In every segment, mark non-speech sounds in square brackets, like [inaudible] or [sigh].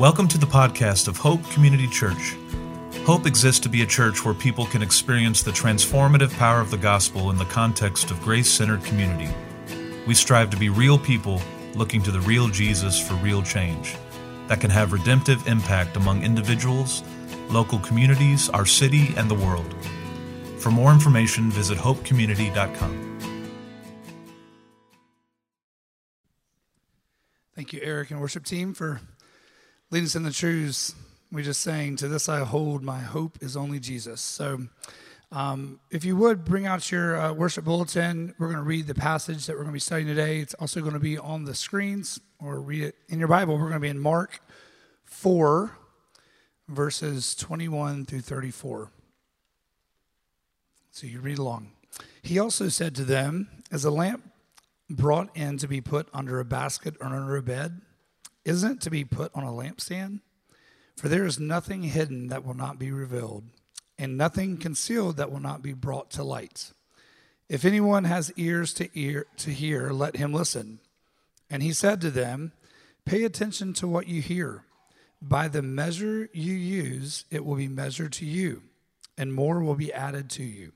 Welcome to the podcast of Hope Community Church. Hope exists to be a church where people can experience the transformative power of the gospel in the context of grace centered community. We strive to be real people looking to the real Jesus for real change that can have redemptive impact among individuals, local communities, our city, and the world. For more information, visit hopecommunity.com. Thank you, Eric and worship team, for leading us in the truths. We just sang, To this I hold, my hope is only Jesus. So, um, if you would bring out your uh, worship bulletin, we're going to read the passage that we're going to be studying today. It's also going to be on the screens or read it in your Bible. We're going to be in Mark 4, verses 21 through 34. So you read along. He also said to them, As a lamp brought in to be put under a basket or under a bed isn't to be put on a lampstand? For there is nothing hidden that will not be revealed, and nothing concealed that will not be brought to light. If anyone has ears to ear to hear, let him listen. And he said to them, Pay attention to what you hear. By the measure you use, it will be measured to you, and more will be added to you.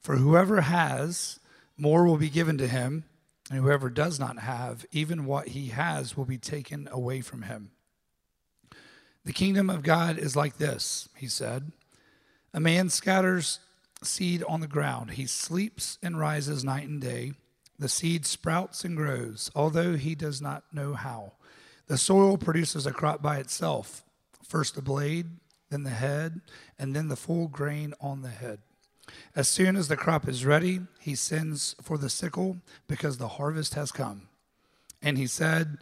For whoever has, more will be given to him and whoever does not have, even what he has will be taken away from him. The kingdom of God is like this, he said. A man scatters seed on the ground. He sleeps and rises night and day. The seed sprouts and grows, although he does not know how. The soil produces a crop by itself first the blade, then the head, and then the full grain on the head. As soon as the crop is ready, he sends for the sickle because the harvest has come. And he said,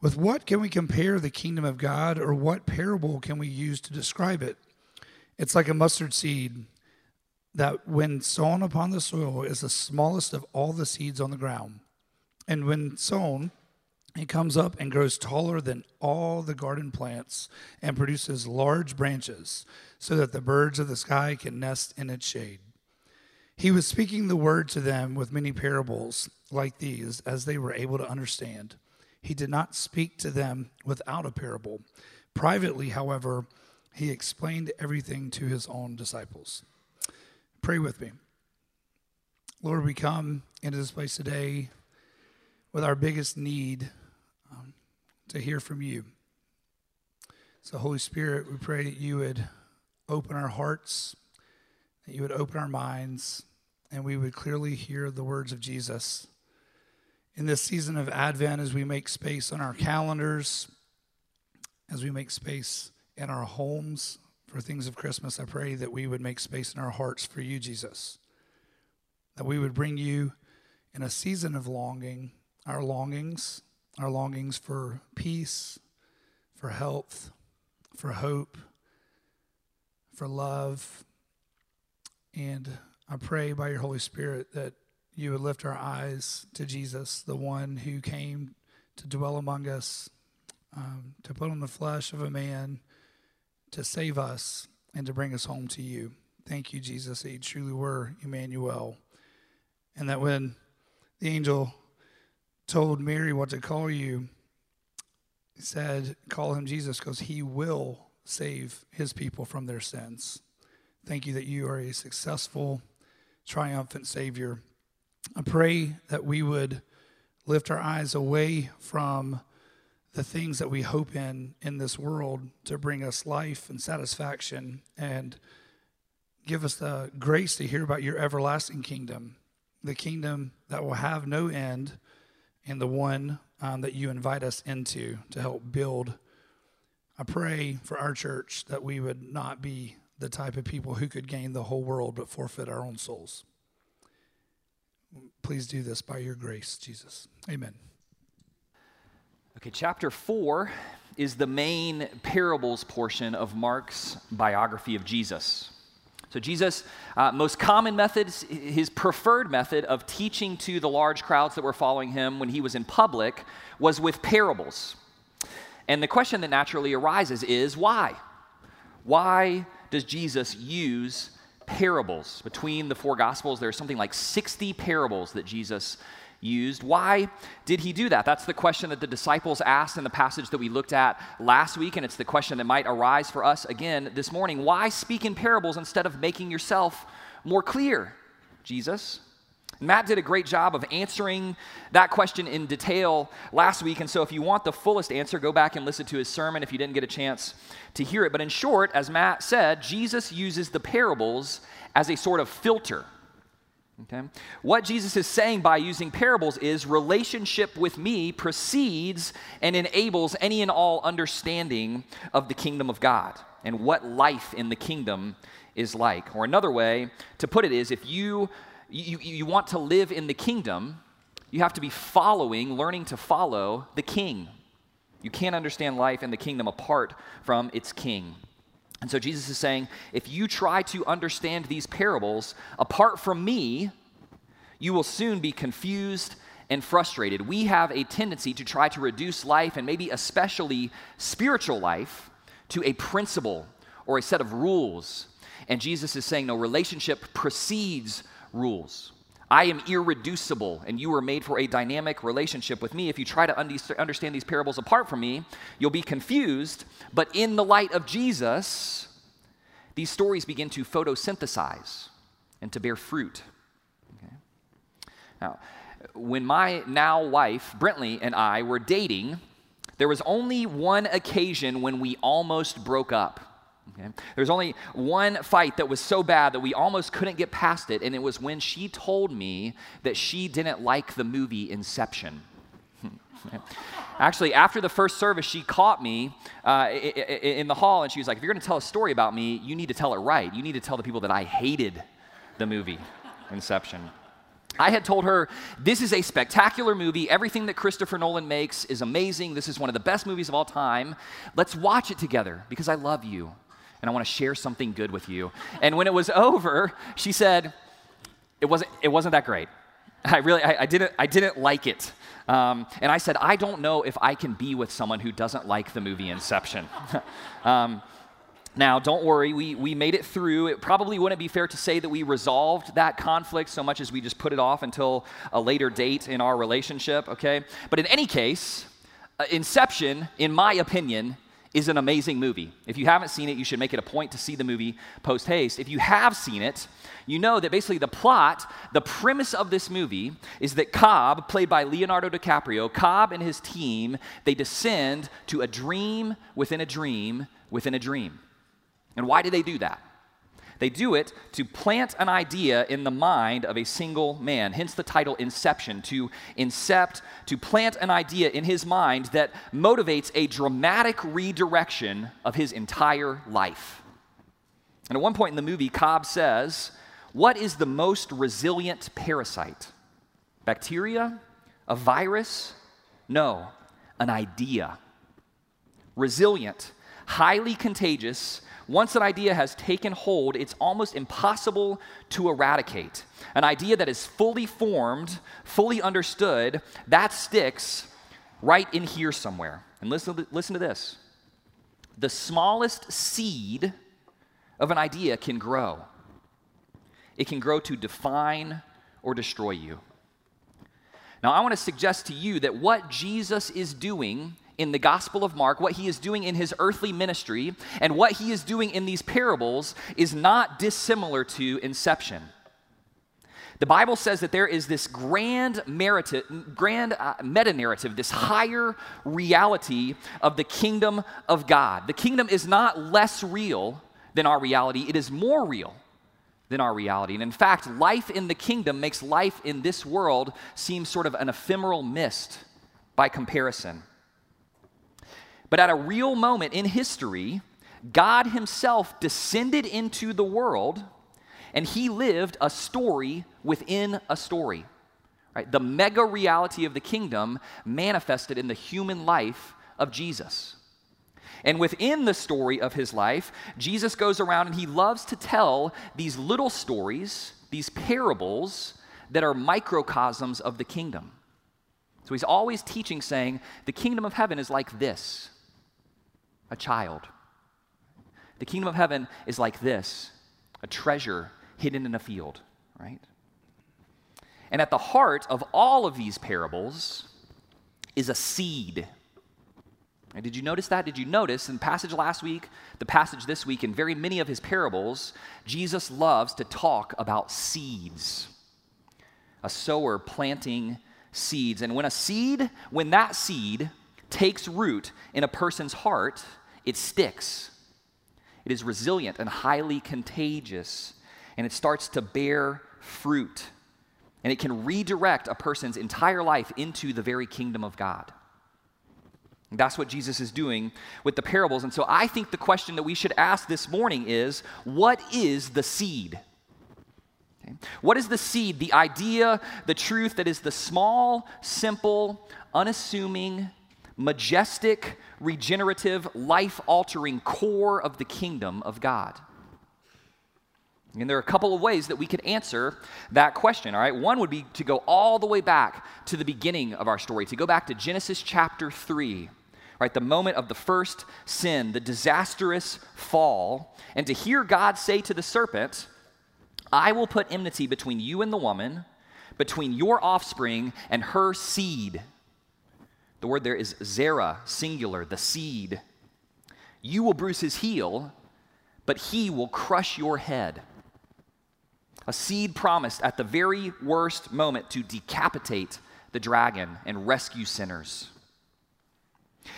With what can we compare the kingdom of God, or what parable can we use to describe it? It's like a mustard seed that, when sown upon the soil, is the smallest of all the seeds on the ground. And when sown, it comes up and grows taller than all the garden plants and produces large branches so that the birds of the sky can nest in its shade. He was speaking the word to them with many parables like these as they were able to understand. He did not speak to them without a parable. Privately, however, he explained everything to his own disciples. Pray with me. Lord, we come into this place today with our biggest need um, to hear from you. So, Holy Spirit, we pray that you would open our hearts, that you would open our minds, and we would clearly hear the words of Jesus. In this season of Advent, as we make space on our calendars, as we make space in our homes for things of Christmas, I pray that we would make space in our hearts for you, Jesus. That we would bring you in a season of longing, our longings, our longings for peace, for health, for hope, for love. And I pray by your Holy Spirit that you would lift our eyes to Jesus, the one who came to dwell among us, um, to put on the flesh of a man, to save us, and to bring us home to you. Thank you, Jesus, that you truly were Emmanuel. And that when the angel told Mary what to call you, he said, Call him Jesus because he will save his people from their sins. Thank you that you are a successful, triumphant Savior. I pray that we would lift our eyes away from the things that we hope in in this world to bring us life and satisfaction and give us the grace to hear about your everlasting kingdom, the kingdom that will have no end and the one um, that you invite us into to help build I pray for our church that we would not be the type of people who could gain the whole world but forfeit our own souls. Please do this by your grace, Jesus. Amen. Okay, chapter 4 is the main parables portion of Mark's biography of Jesus. So, Jesus' uh, most common method, his preferred method of teaching to the large crowds that were following him when he was in public, was with parables. And the question that naturally arises is why? Why does Jesus use parables? Between the four gospels, there's something like 60 parables that Jesus used. Why did he do that? That's the question that the disciples asked in the passage that we looked at last week, and it's the question that might arise for us again this morning. Why speak in parables instead of making yourself more clear, Jesus? Matt did a great job of answering that question in detail last week. And so, if you want the fullest answer, go back and listen to his sermon if you didn't get a chance to hear it. But in short, as Matt said, Jesus uses the parables as a sort of filter Okay? What Jesus is saying by using parables is relationship with me precedes and enables any and all understanding of the kingdom of God and what life in the kingdom is like. Or another way to put it is if you, you, you want to live in the kingdom, you have to be following, learning to follow the king. You can't understand life in the kingdom apart from its king. And so Jesus is saying, if you try to understand these parables apart from me, you will soon be confused and frustrated. We have a tendency to try to reduce life, and maybe especially spiritual life, to a principle or a set of rules. And Jesus is saying, no, relationship precedes rules. I am irreducible, and you were made for a dynamic relationship with me. If you try to understand these parables apart from me, you'll be confused. But in the light of Jesus, these stories begin to photosynthesize and to bear fruit. Okay? Now, when my now wife, Brentley, and I were dating, there was only one occasion when we almost broke up. Okay? There was only one fight that was so bad that we almost couldn't get past it, and it was when she told me that she didn't like the movie Inception. [laughs] Actually, after the first service, she caught me uh, in the hall and she was like, If you're going to tell a story about me, you need to tell it right. You need to tell the people that I hated the movie Inception. I had told her, This is a spectacular movie. Everything that Christopher Nolan makes is amazing. This is one of the best movies of all time. Let's watch it together because I love you and I want to share something good with you. And when it was over, she said, It wasn't, it wasn't that great. I really, I, I didn't, I didn't like it. Um, and I said, I don't know if I can be with someone who doesn't like the movie Inception. [laughs] um, now, don't worry, we, we made it through. It probably wouldn't be fair to say that we resolved that conflict so much as we just put it off until a later date in our relationship, okay? But in any case, uh, Inception, in my opinion, is an amazing movie. If you haven't seen it, you should make it a point to see the movie post haste. If you have seen it, you know that basically the plot, the premise of this movie is that Cobb, played by Leonardo DiCaprio, Cobb and his team, they descend to a dream within a dream within a dream. And why do they do that? They do it to plant an idea in the mind of a single man, hence the title Inception, to incept, to plant an idea in his mind that motivates a dramatic redirection of his entire life. And at one point in the movie, Cobb says, What is the most resilient parasite? Bacteria? A virus? No, an idea. Resilient, highly contagious, once an idea has taken hold, it's almost impossible to eradicate. An idea that is fully formed, fully understood, that sticks right in here somewhere. And listen listen to this the smallest seed of an idea can grow, it can grow to define or destroy you. Now, I want to suggest to you that what Jesus is doing in the Gospel of Mark, what he is doing in his earthly ministry, and what he is doing in these parables is not dissimilar to Inception. The Bible says that there is this grand, grand uh, meta narrative, this higher reality of the kingdom of God. The kingdom is not less real than our reality, it is more real than our reality. And in fact, life in the kingdom makes life in this world seem sort of an ephemeral mist by comparison. But at a real moment in history, God Himself descended into the world and He lived a story within a story. Right? The mega reality of the kingdom manifested in the human life of Jesus. And within the story of his life, Jesus goes around and he loves to tell these little stories, these parables that are microcosms of the kingdom. So he's always teaching, saying, The kingdom of heaven is like this a child. The kingdom of heaven is like this a treasure hidden in a field, right? And at the heart of all of these parables is a seed. And did you notice that? Did you notice in the passage last week, the passage this week, in very many of his parables, Jesus loves to talk about seeds. A sower planting seeds. And when a seed, when that seed takes root in a person's heart, it sticks. It is resilient and highly contagious, and it starts to bear fruit. And it can redirect a person's entire life into the very kingdom of God. That's what Jesus is doing with the parables. And so I think the question that we should ask this morning is what is the seed? What is the seed, the idea, the truth that is the small, simple, unassuming, majestic, regenerative, life altering core of the kingdom of God? And there are a couple of ways that we could answer that question, all right? One would be to go all the way back to the beginning of our story, to go back to Genesis chapter 3, right? The moment of the first sin, the disastrous fall, and to hear God say to the serpent, I will put enmity between you and the woman, between your offspring and her seed. The word there is zera, singular, the seed. You will bruise his heel, but he will crush your head. A seed promised at the very worst moment to decapitate the dragon and rescue sinners.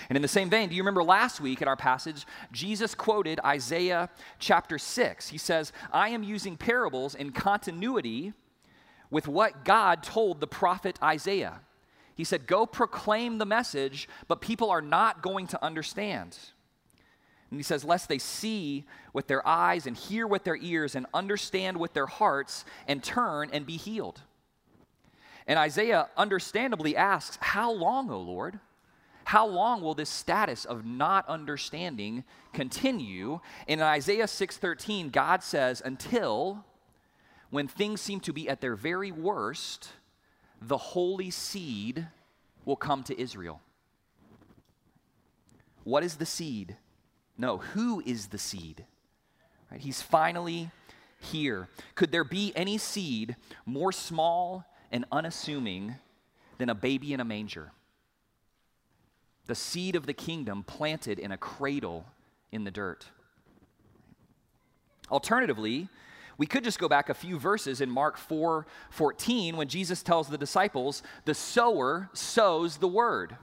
And in the same vein, do you remember last week in our passage, Jesus quoted Isaiah chapter 6. He says, I am using parables in continuity with what God told the prophet Isaiah. He said, Go proclaim the message, but people are not going to understand. And he says, Lest they see with their eyes and hear with their ears and understand with their hearts and turn and be healed. And Isaiah understandably asks, How long, O Lord? How long will this status of not understanding continue? And in Isaiah 6:13, God says, until when things seem to be at their very worst, the holy seed will come to Israel. What is the seed? No, who is the seed? Right? He's finally here. Could there be any seed more small and unassuming than a baby in a manger? The seed of the kingdom planted in a cradle in the dirt. Alternatively, we could just go back a few verses in Mark 4 14 when Jesus tells the disciples, the sower sows the word.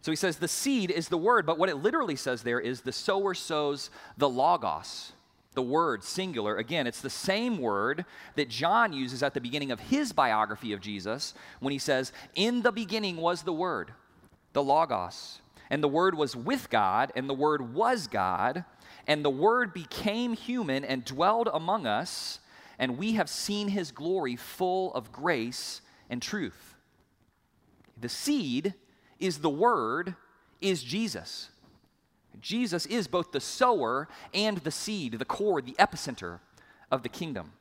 So he says the seed is the word, but what it literally says there is the sower sows the logos, the word, singular. Again, it's the same word that John uses at the beginning of his biography of Jesus when he says, In the beginning was the word, the logos. And the word was with God, and the word was God, and the word became human and dwelled among us, and we have seen his glory full of grace and truth. The seed is the Word, is Jesus. Jesus is both the sower and the seed, the core, the epicenter of the kingdom.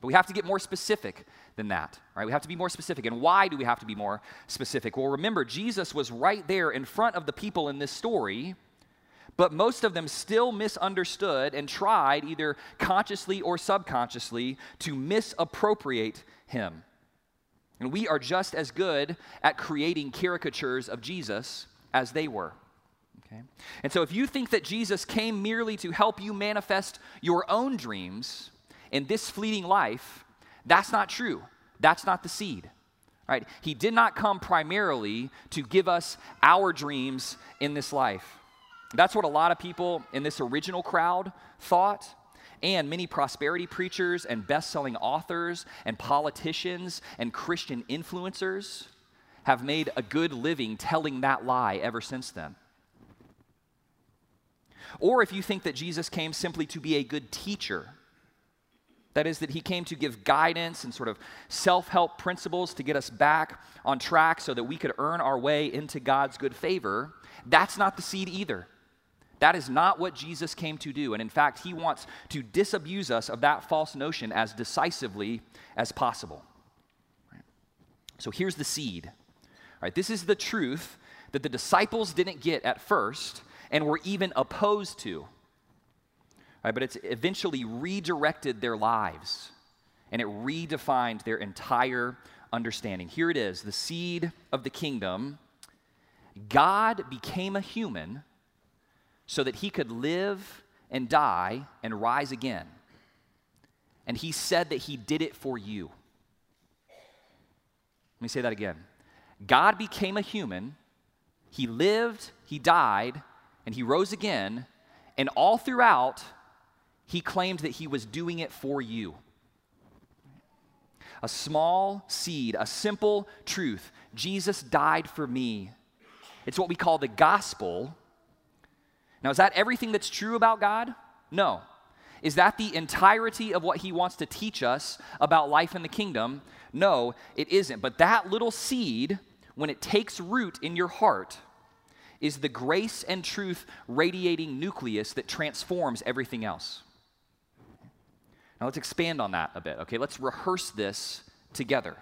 But we have to get more specific than that, right? We have to be more specific. And why do we have to be more specific? Well, remember, Jesus was right there in front of the people in this story, but most of them still misunderstood and tried, either consciously or subconsciously, to misappropriate him. And we are just as good at creating caricatures of Jesus as they were. Okay? And so if you think that Jesus came merely to help you manifest your own dreams in this fleeting life, that's not true. That's not the seed. Right? He did not come primarily to give us our dreams in this life. That's what a lot of people in this original crowd thought. And many prosperity preachers and best selling authors and politicians and Christian influencers have made a good living telling that lie ever since then. Or if you think that Jesus came simply to be a good teacher, that is, that he came to give guidance and sort of self help principles to get us back on track so that we could earn our way into God's good favor, that's not the seed either. That is not what Jesus came to do. And in fact, he wants to disabuse us of that false notion as decisively as possible. So here's the seed. All right, this is the truth that the disciples didn't get at first and were even opposed to. Right, but it's eventually redirected their lives and it redefined their entire understanding. Here it is the seed of the kingdom. God became a human so that he could live and die and rise again. And he said that he did it for you. Let me say that again. God became a human, he lived, he died, and he rose again, and all throughout, he claimed that he was doing it for you. A small seed, a simple truth. Jesus died for me. It's what we call the gospel. Now, is that everything that's true about God? No. Is that the entirety of what he wants to teach us about life in the kingdom? No, it isn't. But that little seed, when it takes root in your heart, is the grace and truth radiating nucleus that transforms everything else. Now let's expand on that a bit, okay? Let's rehearse this together.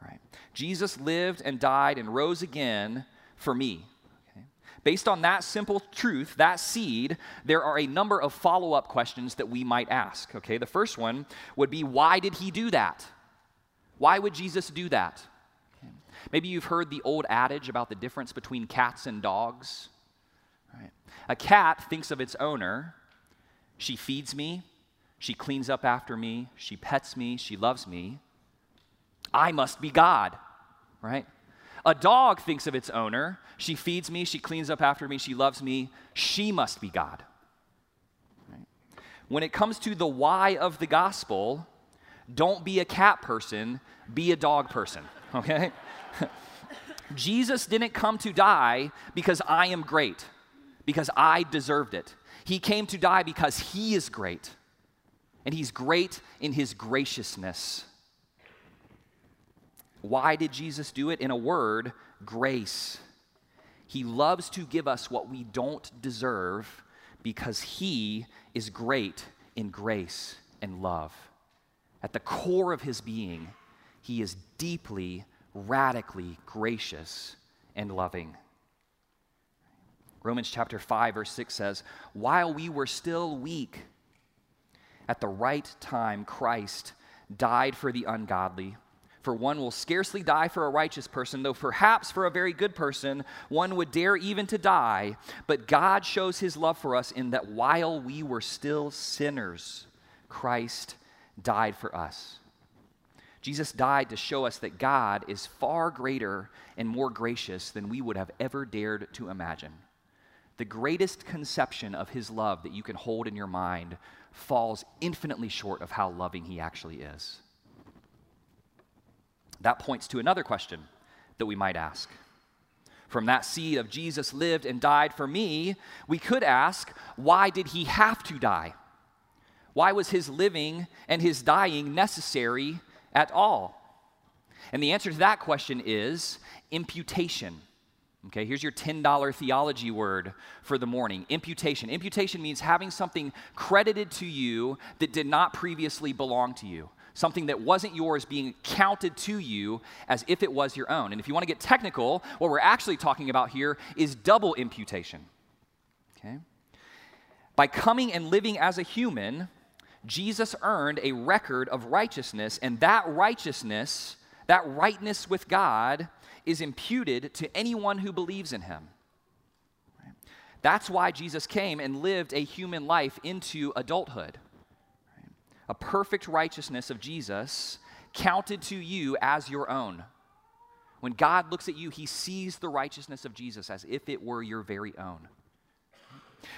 All right. Jesus lived and died and rose again for me. Based on that simple truth, that seed, there are a number of follow up questions that we might ask. Okay, the first one would be why did he do that? Why would Jesus do that? Maybe you've heard the old adage about the difference between cats and dogs. Right. A cat thinks of its owner. She feeds me, she cleans up after me, she pets me, she loves me. I must be God, right? A dog thinks of its owner. She feeds me, she cleans up after me, she loves me. She must be God. Right? When it comes to the why of the gospel, don't be a cat person, be a dog person, [laughs] okay? [laughs] Jesus didn't come to die because I am great, because I deserved it. He came to die because He is great, and He's great in His graciousness. Why did Jesus do it? In a word, grace. He loves to give us what we don't deserve because He is great in grace and love. At the core of His being, He is deeply, radically gracious and loving. Romans chapter 5, verse 6 says, While we were still weak, at the right time, Christ died for the ungodly. For one will scarcely die for a righteous person, though perhaps for a very good person one would dare even to die. But God shows his love for us in that while we were still sinners, Christ died for us. Jesus died to show us that God is far greater and more gracious than we would have ever dared to imagine. The greatest conception of his love that you can hold in your mind falls infinitely short of how loving he actually is. That points to another question that we might ask. From that seed of Jesus lived and died for me, we could ask, why did he have to die? Why was his living and his dying necessary at all? And the answer to that question is imputation. Okay, here's your $10 theology word for the morning imputation. Imputation means having something credited to you that did not previously belong to you something that wasn't yours being counted to you as if it was your own. And if you want to get technical, what we're actually talking about here is double imputation. Okay? By coming and living as a human, Jesus earned a record of righteousness, and that righteousness, that rightness with God, is imputed to anyone who believes in him. That's why Jesus came and lived a human life into adulthood a perfect righteousness of Jesus counted to you as your own. When God looks at you, he sees the righteousness of Jesus as if it were your very own.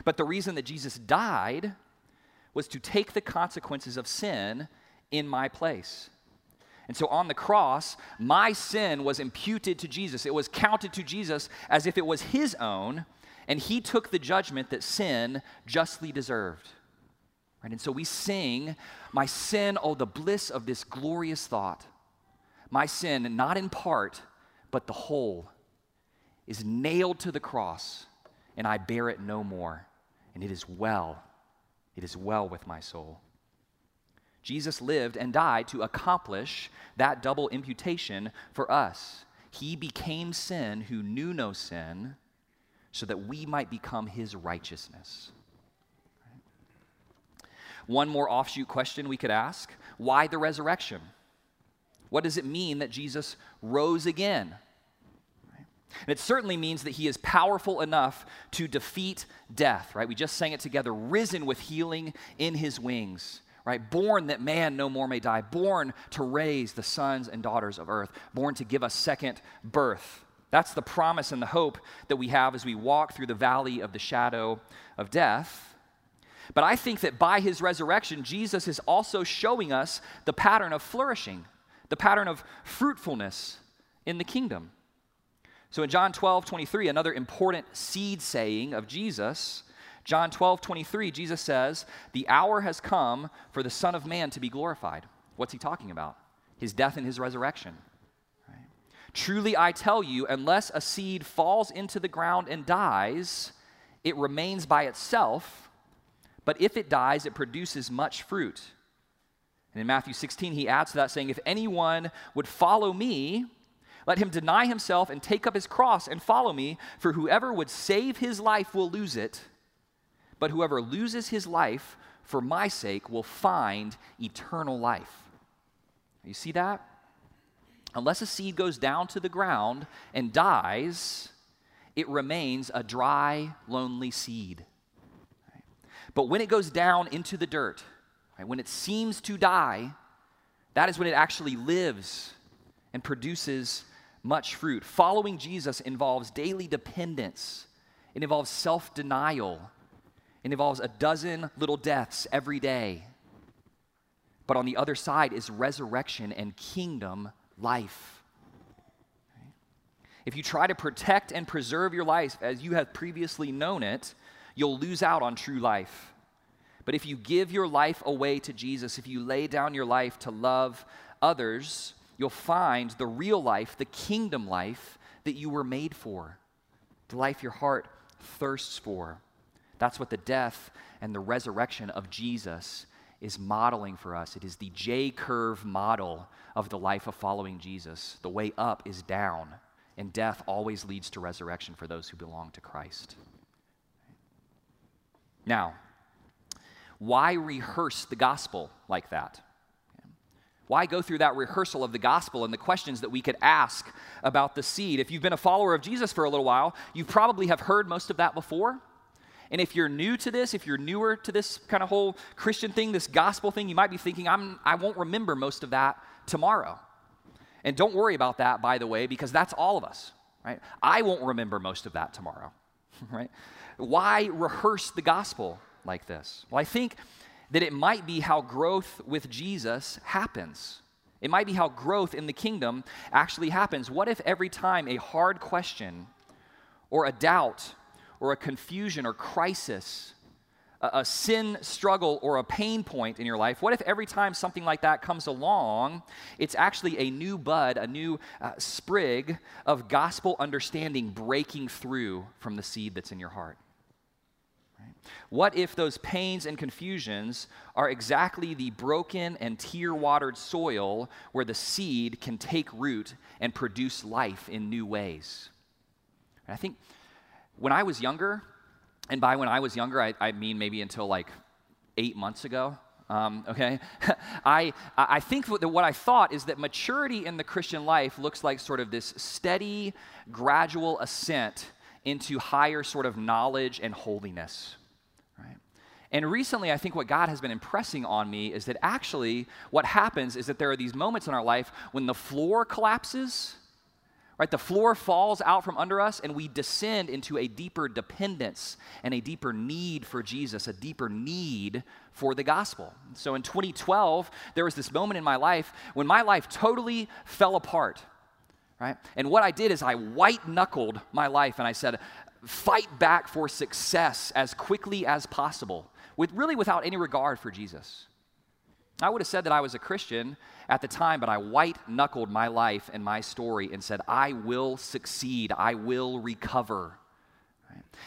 But the reason that Jesus died was to take the consequences of sin in my place. And so on the cross, my sin was imputed to Jesus. It was counted to Jesus as if it was his own, and he took the judgment that sin justly deserved. Right? And so we sing, My sin, oh, the bliss of this glorious thought. My sin, not in part, but the whole, is nailed to the cross, and I bear it no more. And it is well, it is well with my soul. Jesus lived and died to accomplish that double imputation for us. He became sin who knew no sin, so that we might become his righteousness. One more offshoot question we could ask why the resurrection? What does it mean that Jesus rose again? And it certainly means that he is powerful enough to defeat death, right? We just sang it together risen with healing in his wings, right? Born that man no more may die, born to raise the sons and daughters of earth, born to give us second birth. That's the promise and the hope that we have as we walk through the valley of the shadow of death. But I think that by his resurrection, Jesus is also showing us the pattern of flourishing, the pattern of fruitfulness in the kingdom. So in John 12, 23, another important seed saying of Jesus, John 12, 23, Jesus says, The hour has come for the Son of Man to be glorified. What's he talking about? His death and his resurrection. Truly I tell you, unless a seed falls into the ground and dies, it remains by itself, but if it dies, it produces much fruit. And in Matthew 16, he adds to that, saying, If anyone would follow me, let him deny himself and take up his cross and follow me, for whoever would save his life will lose it, but whoever loses his life for my sake will find eternal life. You see that? Unless a seed goes down to the ground and dies, it remains a dry, lonely seed. But when it goes down into the dirt, when it seems to die, that is when it actually lives and produces much fruit. Following Jesus involves daily dependence, it involves self denial, it involves a dozen little deaths every day. But on the other side is resurrection and kingdom life. If you try to protect and preserve your life as you have previously known it, you'll lose out on true life. But if you give your life away to Jesus, if you lay down your life to love others, you'll find the real life, the kingdom life that you were made for, the life your heart thirsts for. That's what the death and the resurrection of Jesus is modeling for us. It is the J curve model of the life of following Jesus. The way up is down, and death always leads to resurrection for those who belong to Christ. Now, why rehearse the gospel like that? Why go through that rehearsal of the gospel and the questions that we could ask about the seed? If you've been a follower of Jesus for a little while, you probably have heard most of that before. And if you're new to this, if you're newer to this kind of whole Christian thing, this gospel thing, you might be thinking, I'm, I won't remember most of that tomorrow. And don't worry about that, by the way, because that's all of us, right? I won't remember most of that tomorrow, [laughs] right? Why rehearse the gospel like this? Well, I think that it might be how growth with Jesus happens. It might be how growth in the kingdom actually happens. What if every time a hard question or a doubt or a confusion or crisis, a, a, sin struggle or a pain point in your life, what if every time something like that comes along, it's actually a new bud, a new uh, sprig of gospel understanding breaking through from the seed that's in your heart? What if those pains and confusions are exactly the broken and tear watered soil where the seed can take root and produce life in new ways? And I think when I was younger, and by when I was younger, I, I mean maybe until like eight months ago, um, okay? [laughs] I, I think that what I thought is that maturity in the Christian life looks like sort of this steady, gradual ascent into higher sort of knowledge and holiness. And recently, I think what God has been impressing on me is that actually what happens is that there are these moments in our life when the floor collapses, right? The floor falls out from under us and we descend into a deeper dependence and a deeper need for Jesus, a deeper need for the gospel. So in 2012, there was this moment in my life when my life totally fell apart. Right? And what I did is I white knuckled my life and I said, fight back for success as quickly as possible with really without any regard for Jesus. I would have said that I was a Christian at the time, but I white knuckled my life and my story and said, I will succeed, I will recover.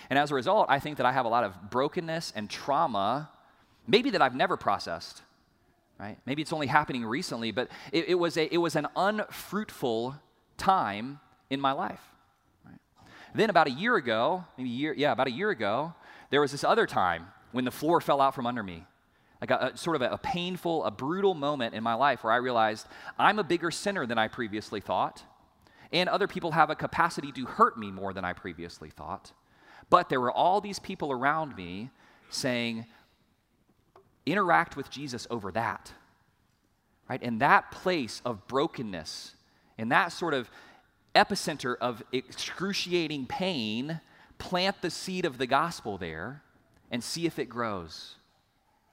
And as a result, I think that I have a lot of brokenness and trauma, maybe that I've never processed. Right? Maybe it's only happening recently, but it, it was, a, it was an unfruitful time in my life. Right? Then, about a year ago, maybe a year, yeah, about a year ago, there was this other time when the floor fell out from under me. like a, a sort of a, a painful, a brutal moment in my life where I realized I'm a bigger sinner than I previously thought, and other people have a capacity to hurt me more than I previously thought. But there were all these people around me saying, interact with Jesus over that. Right? In that place of brokenness, in that sort of epicenter of excruciating pain, plant the seed of the gospel there and see if it grows.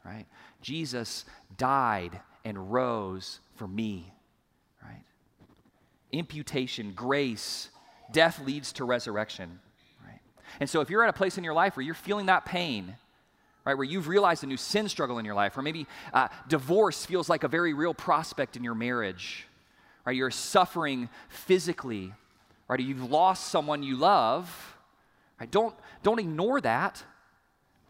Right? Jesus died and rose for me. Right? Imputation, grace, death leads to resurrection. Right? And so if you're at a place in your life where you're feeling that pain, right, where you've realized a new sin struggle in your life, or maybe uh, divorce feels like a very real prospect in your marriage, right, you're suffering physically, right, you've lost someone you love, right, don't, don't ignore that,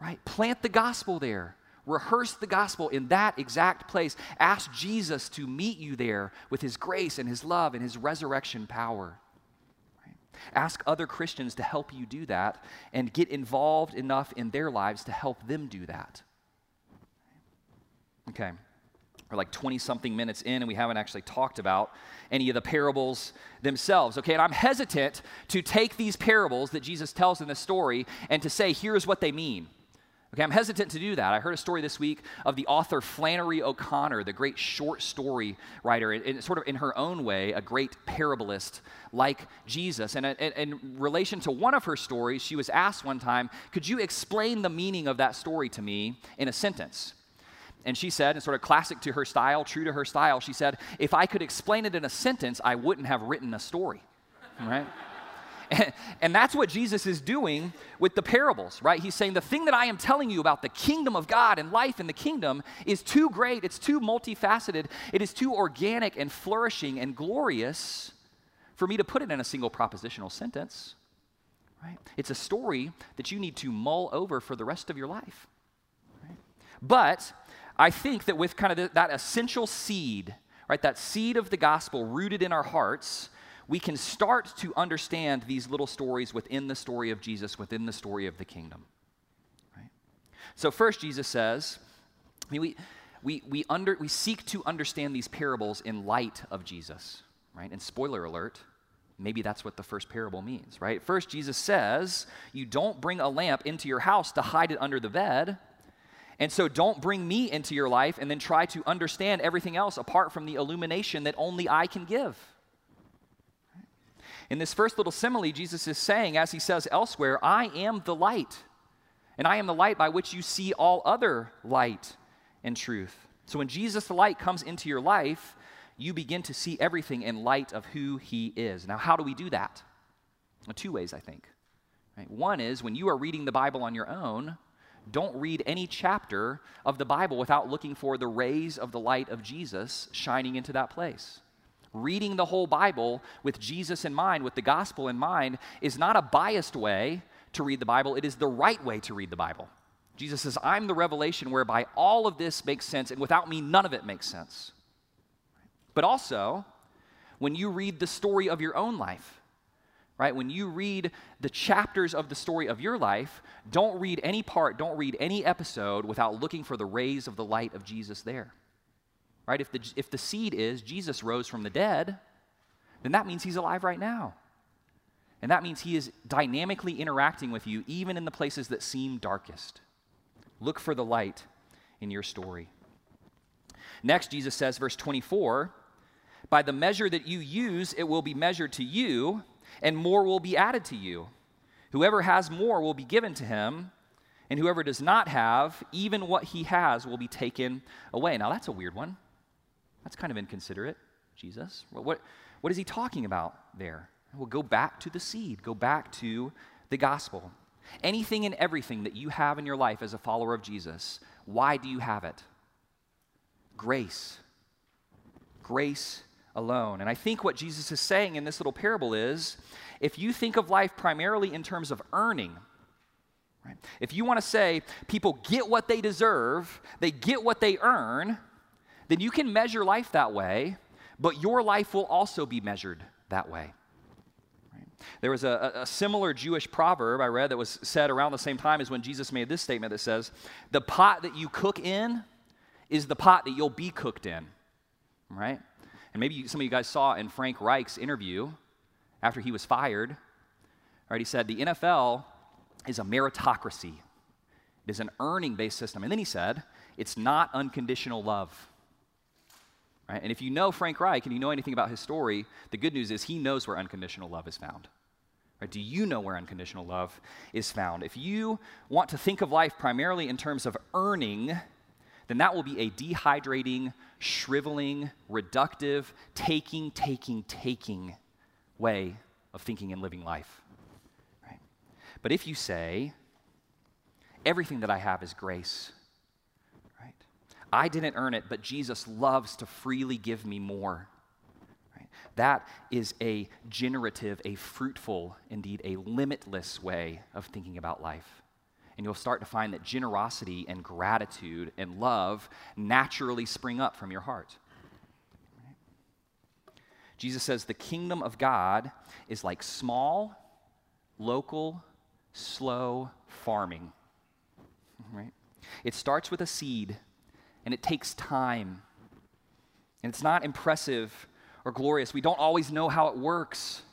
right, plant the gospel there. Rehearse the gospel in that exact place. Ask Jesus to meet you there with his grace and his love and his resurrection power. Ask other Christians to help you do that and get involved enough in their lives to help them do that. Okay. We're like 20 something minutes in, and we haven't actually talked about any of the parables themselves. Okay, and I'm hesitant to take these parables that Jesus tells in this story and to say, here's what they mean. Okay, I'm hesitant to do that. I heard a story this week of the author Flannery O'Connor, the great short story writer, and sort of in her own way, a great parabolist like Jesus. And in relation to one of her stories, she was asked one time, Could you explain the meaning of that story to me in a sentence? And she said, and sort of classic to her style, true to her style, she said, If I could explain it in a sentence, I wouldn't have written a story. Right? [laughs] And, that's what Jesus is doing with the parables, right? He's saying the thing that I am telling you about the kingdom of God and life in the kingdom is too great, it's too multifaceted, it is too organic and flourishing and glorious for me to put it in a single propositional sentence. Right? It's a story that you need to mull over for the rest of your life. Right? But I think that with kind of the, that essential seed, right, that seed of the gospel rooted in our hearts, we can start to understand these little stories within the story of Jesus, within the story of the kingdom. Right? So, first, Jesus says, I mean, we, we, we, under, we seek to understand these parables in light of Jesus, right? And spoiler alert, maybe that's what the first parable means, right? First, Jesus says, You don't bring a lamp into your house to hide it under the bed. And so don't bring me into your life and then try to understand everything else apart from the illumination that only I can give. In this first little simile, Jesus is saying, as he says elsewhere, I am the light, and I am the light by which you see all other light and truth. So when Jesus the light comes into your life, you begin to see everything in light of who he is. Now, how do we do that? Well, two ways, I think. Right? One is when you are reading the Bible on your own, don't read any chapter of the Bible without looking for the rays of the light of Jesus shining into that place reading the whole Bible with Jesus in mind, with the gospel in mind, is not a biased way to read the Bible, it is the right way to read the Bible. Jesus says, I'm the revelation whereby all of this makes sense, and without me, none of it makes sense. But also, when you read the story of your own life, right? When you read the chapters of the story of your life, don't read any part, don't read any episode without looking for the rays of the light of Jesus there right? If the, if the seed is Jesus rose from the dead, then that means he's alive right now. And that means he is dynamically interacting with you, even in the places that seem darkest. Look for the light in your story. Next, Jesus says, verse 24, by the measure that you use, it will be measured to you, and more will be added to you. Whoever has more will be given to him, and whoever does not have, even what he has will be taken away. Now, that's a weird one. That's kind of inconsiderate, Jesus. What, what is he talking about there? Well, go back to the seed, go back to the gospel. Anything and everything that you have in your life as a follower of Jesus, why do you have it? Grace. Grace alone. And I think what Jesus is saying in this little parable is if you think of life primarily in terms of earning, right? If you want to say people get what they deserve, they get what they earn, then you can measure life that way, but your life will also be measured that way. There was a, a, similar Jewish proverb I read that was said around the same time as when Jesus made this statement that says, The pot that you cook in is the pot that you'll be cooked in, right? And maybe some of you guys saw in Frank Reich's interview after he was fired, right? He said, The NFL is a meritocracy, it is an earning based system. And then he said, It's not unconditional love. Right? And if you know Frank Reich and you know anything about his story, the good news is he knows where unconditional love is found. Right? Do you know where unconditional love is found? If you want to think of life primarily in terms of earning, then that will be a dehydrating, shriveling, reductive, taking, taking, taking way of thinking and living life. Right? But if you say, everything that I have is grace, I didn't earn it, but Jesus loves to freely give me more. Right? That is a generative, a fruitful, indeed a limitless way of thinking about life. And you'll start to find that generosity and gratitude and love naturally spring up from your heart. Jesus says the kingdom of God is like small, local, slow farming. Right? It starts with a seed and it takes time. And it's not impressive or glorious. We don't always know how it works.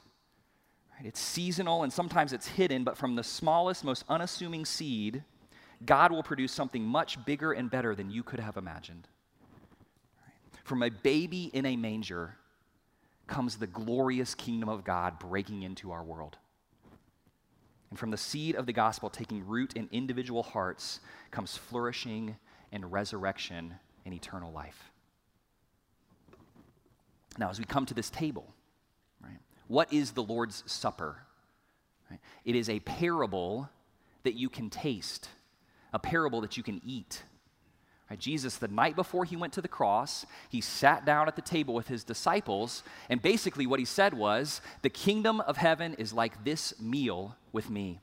It's seasonal and sometimes it's hidden, but from the smallest, most unassuming seed, God will produce something much bigger and better than you could have imagined. From a baby in a manger comes the glorious kingdom of God breaking into our world. And from the seed of the gospel taking root in individual hearts comes flourishing and resurrection and eternal life. Now, as we come to this table, right, what is the Lord's Supper? Right? It is a parable that you can taste, a parable that you can eat. Right, Jesus, the night before he went to the cross, he sat down at the table with his disciples, and basically what he said was, The kingdom of heaven is like this meal with me.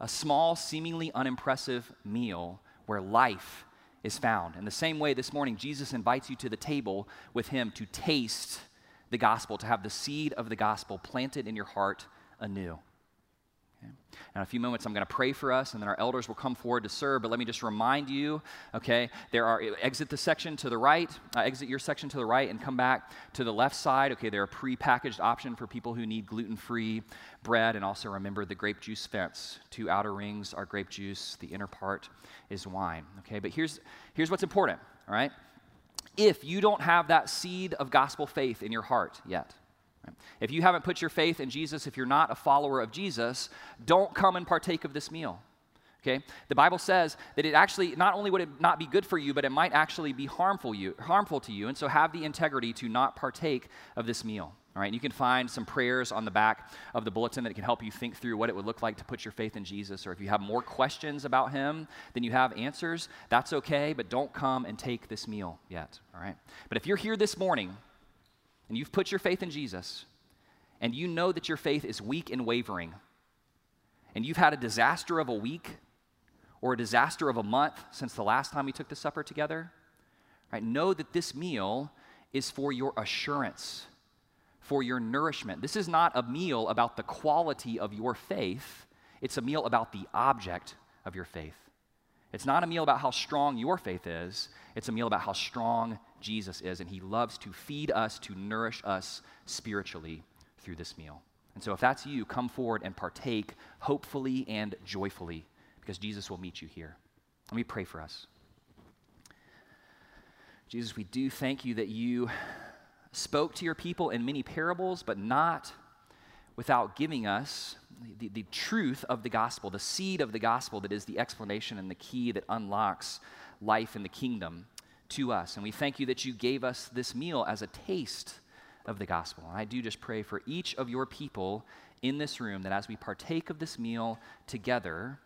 A small, seemingly unimpressive meal where life is found. In the same way, this morning, Jesus invites you to the table with him to taste the gospel, to have the seed of the gospel planted in your heart anew. In a few moments, I'm going to pray for us, and then our elders will come forward to serve. But let me just remind you, okay, there are exit the section to the right, uh, exit your section to the right, and come back to the left side. Okay, there are pre-packaged option for people who need gluten-free bread, and also remember the grape juice fence. Two outer rings are grape juice. The inner part is wine. Okay, but here's here's what's important. All right, if you don't have that seed of gospel faith in your heart yet if you haven't put your faith in Jesus, if you're not a follower of Jesus, don't come and partake of this meal. Okay? The Bible says that it actually not only would it not be good for you, but it might actually be harmful you harmful to you. And so have the integrity to not partake of this meal. All right, and you can find some prayers on the back of the bulletin that can help you think through what it would look like to put your faith in Jesus. Or if you have more questions about Him than you have answers, that's okay, but don't come and take this meal yet. All right, but if you're here this morning and you've put your faith in Jesus, and you know that your faith is weak and wavering, and you've had a disaster of a week or a disaster of a month since the last time we took the supper together, right? Know that this meal is for your assurance, for your nourishment. This is not a meal about the quality of your faith, it's a meal about the object of your faith. It's not a meal about how strong your faith is, it's a meal about how strong Jesus is, and He loves to feed us, to nourish us spiritually through this meal. And so, if that's you, come forward and partake hopefully and joyfully, because Jesus will meet you here. Let me pray for us. Jesus, we do thank you that you spoke to your people in many parables, but not without giving us the, the truth of the gospel, the seed of the gospel that is the explanation and the key that unlocks life in the kingdom to us. And we thank you that you gave us this meal as a taste of the gospel. And I do just pray for each of your people in this room that as we partake of this meal together,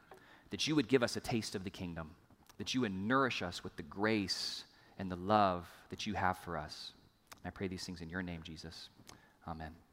that you would give us a taste of the kingdom, that you would nourish us with the grace and the love that you have for us. I pray these things in your name, Jesus. Amen.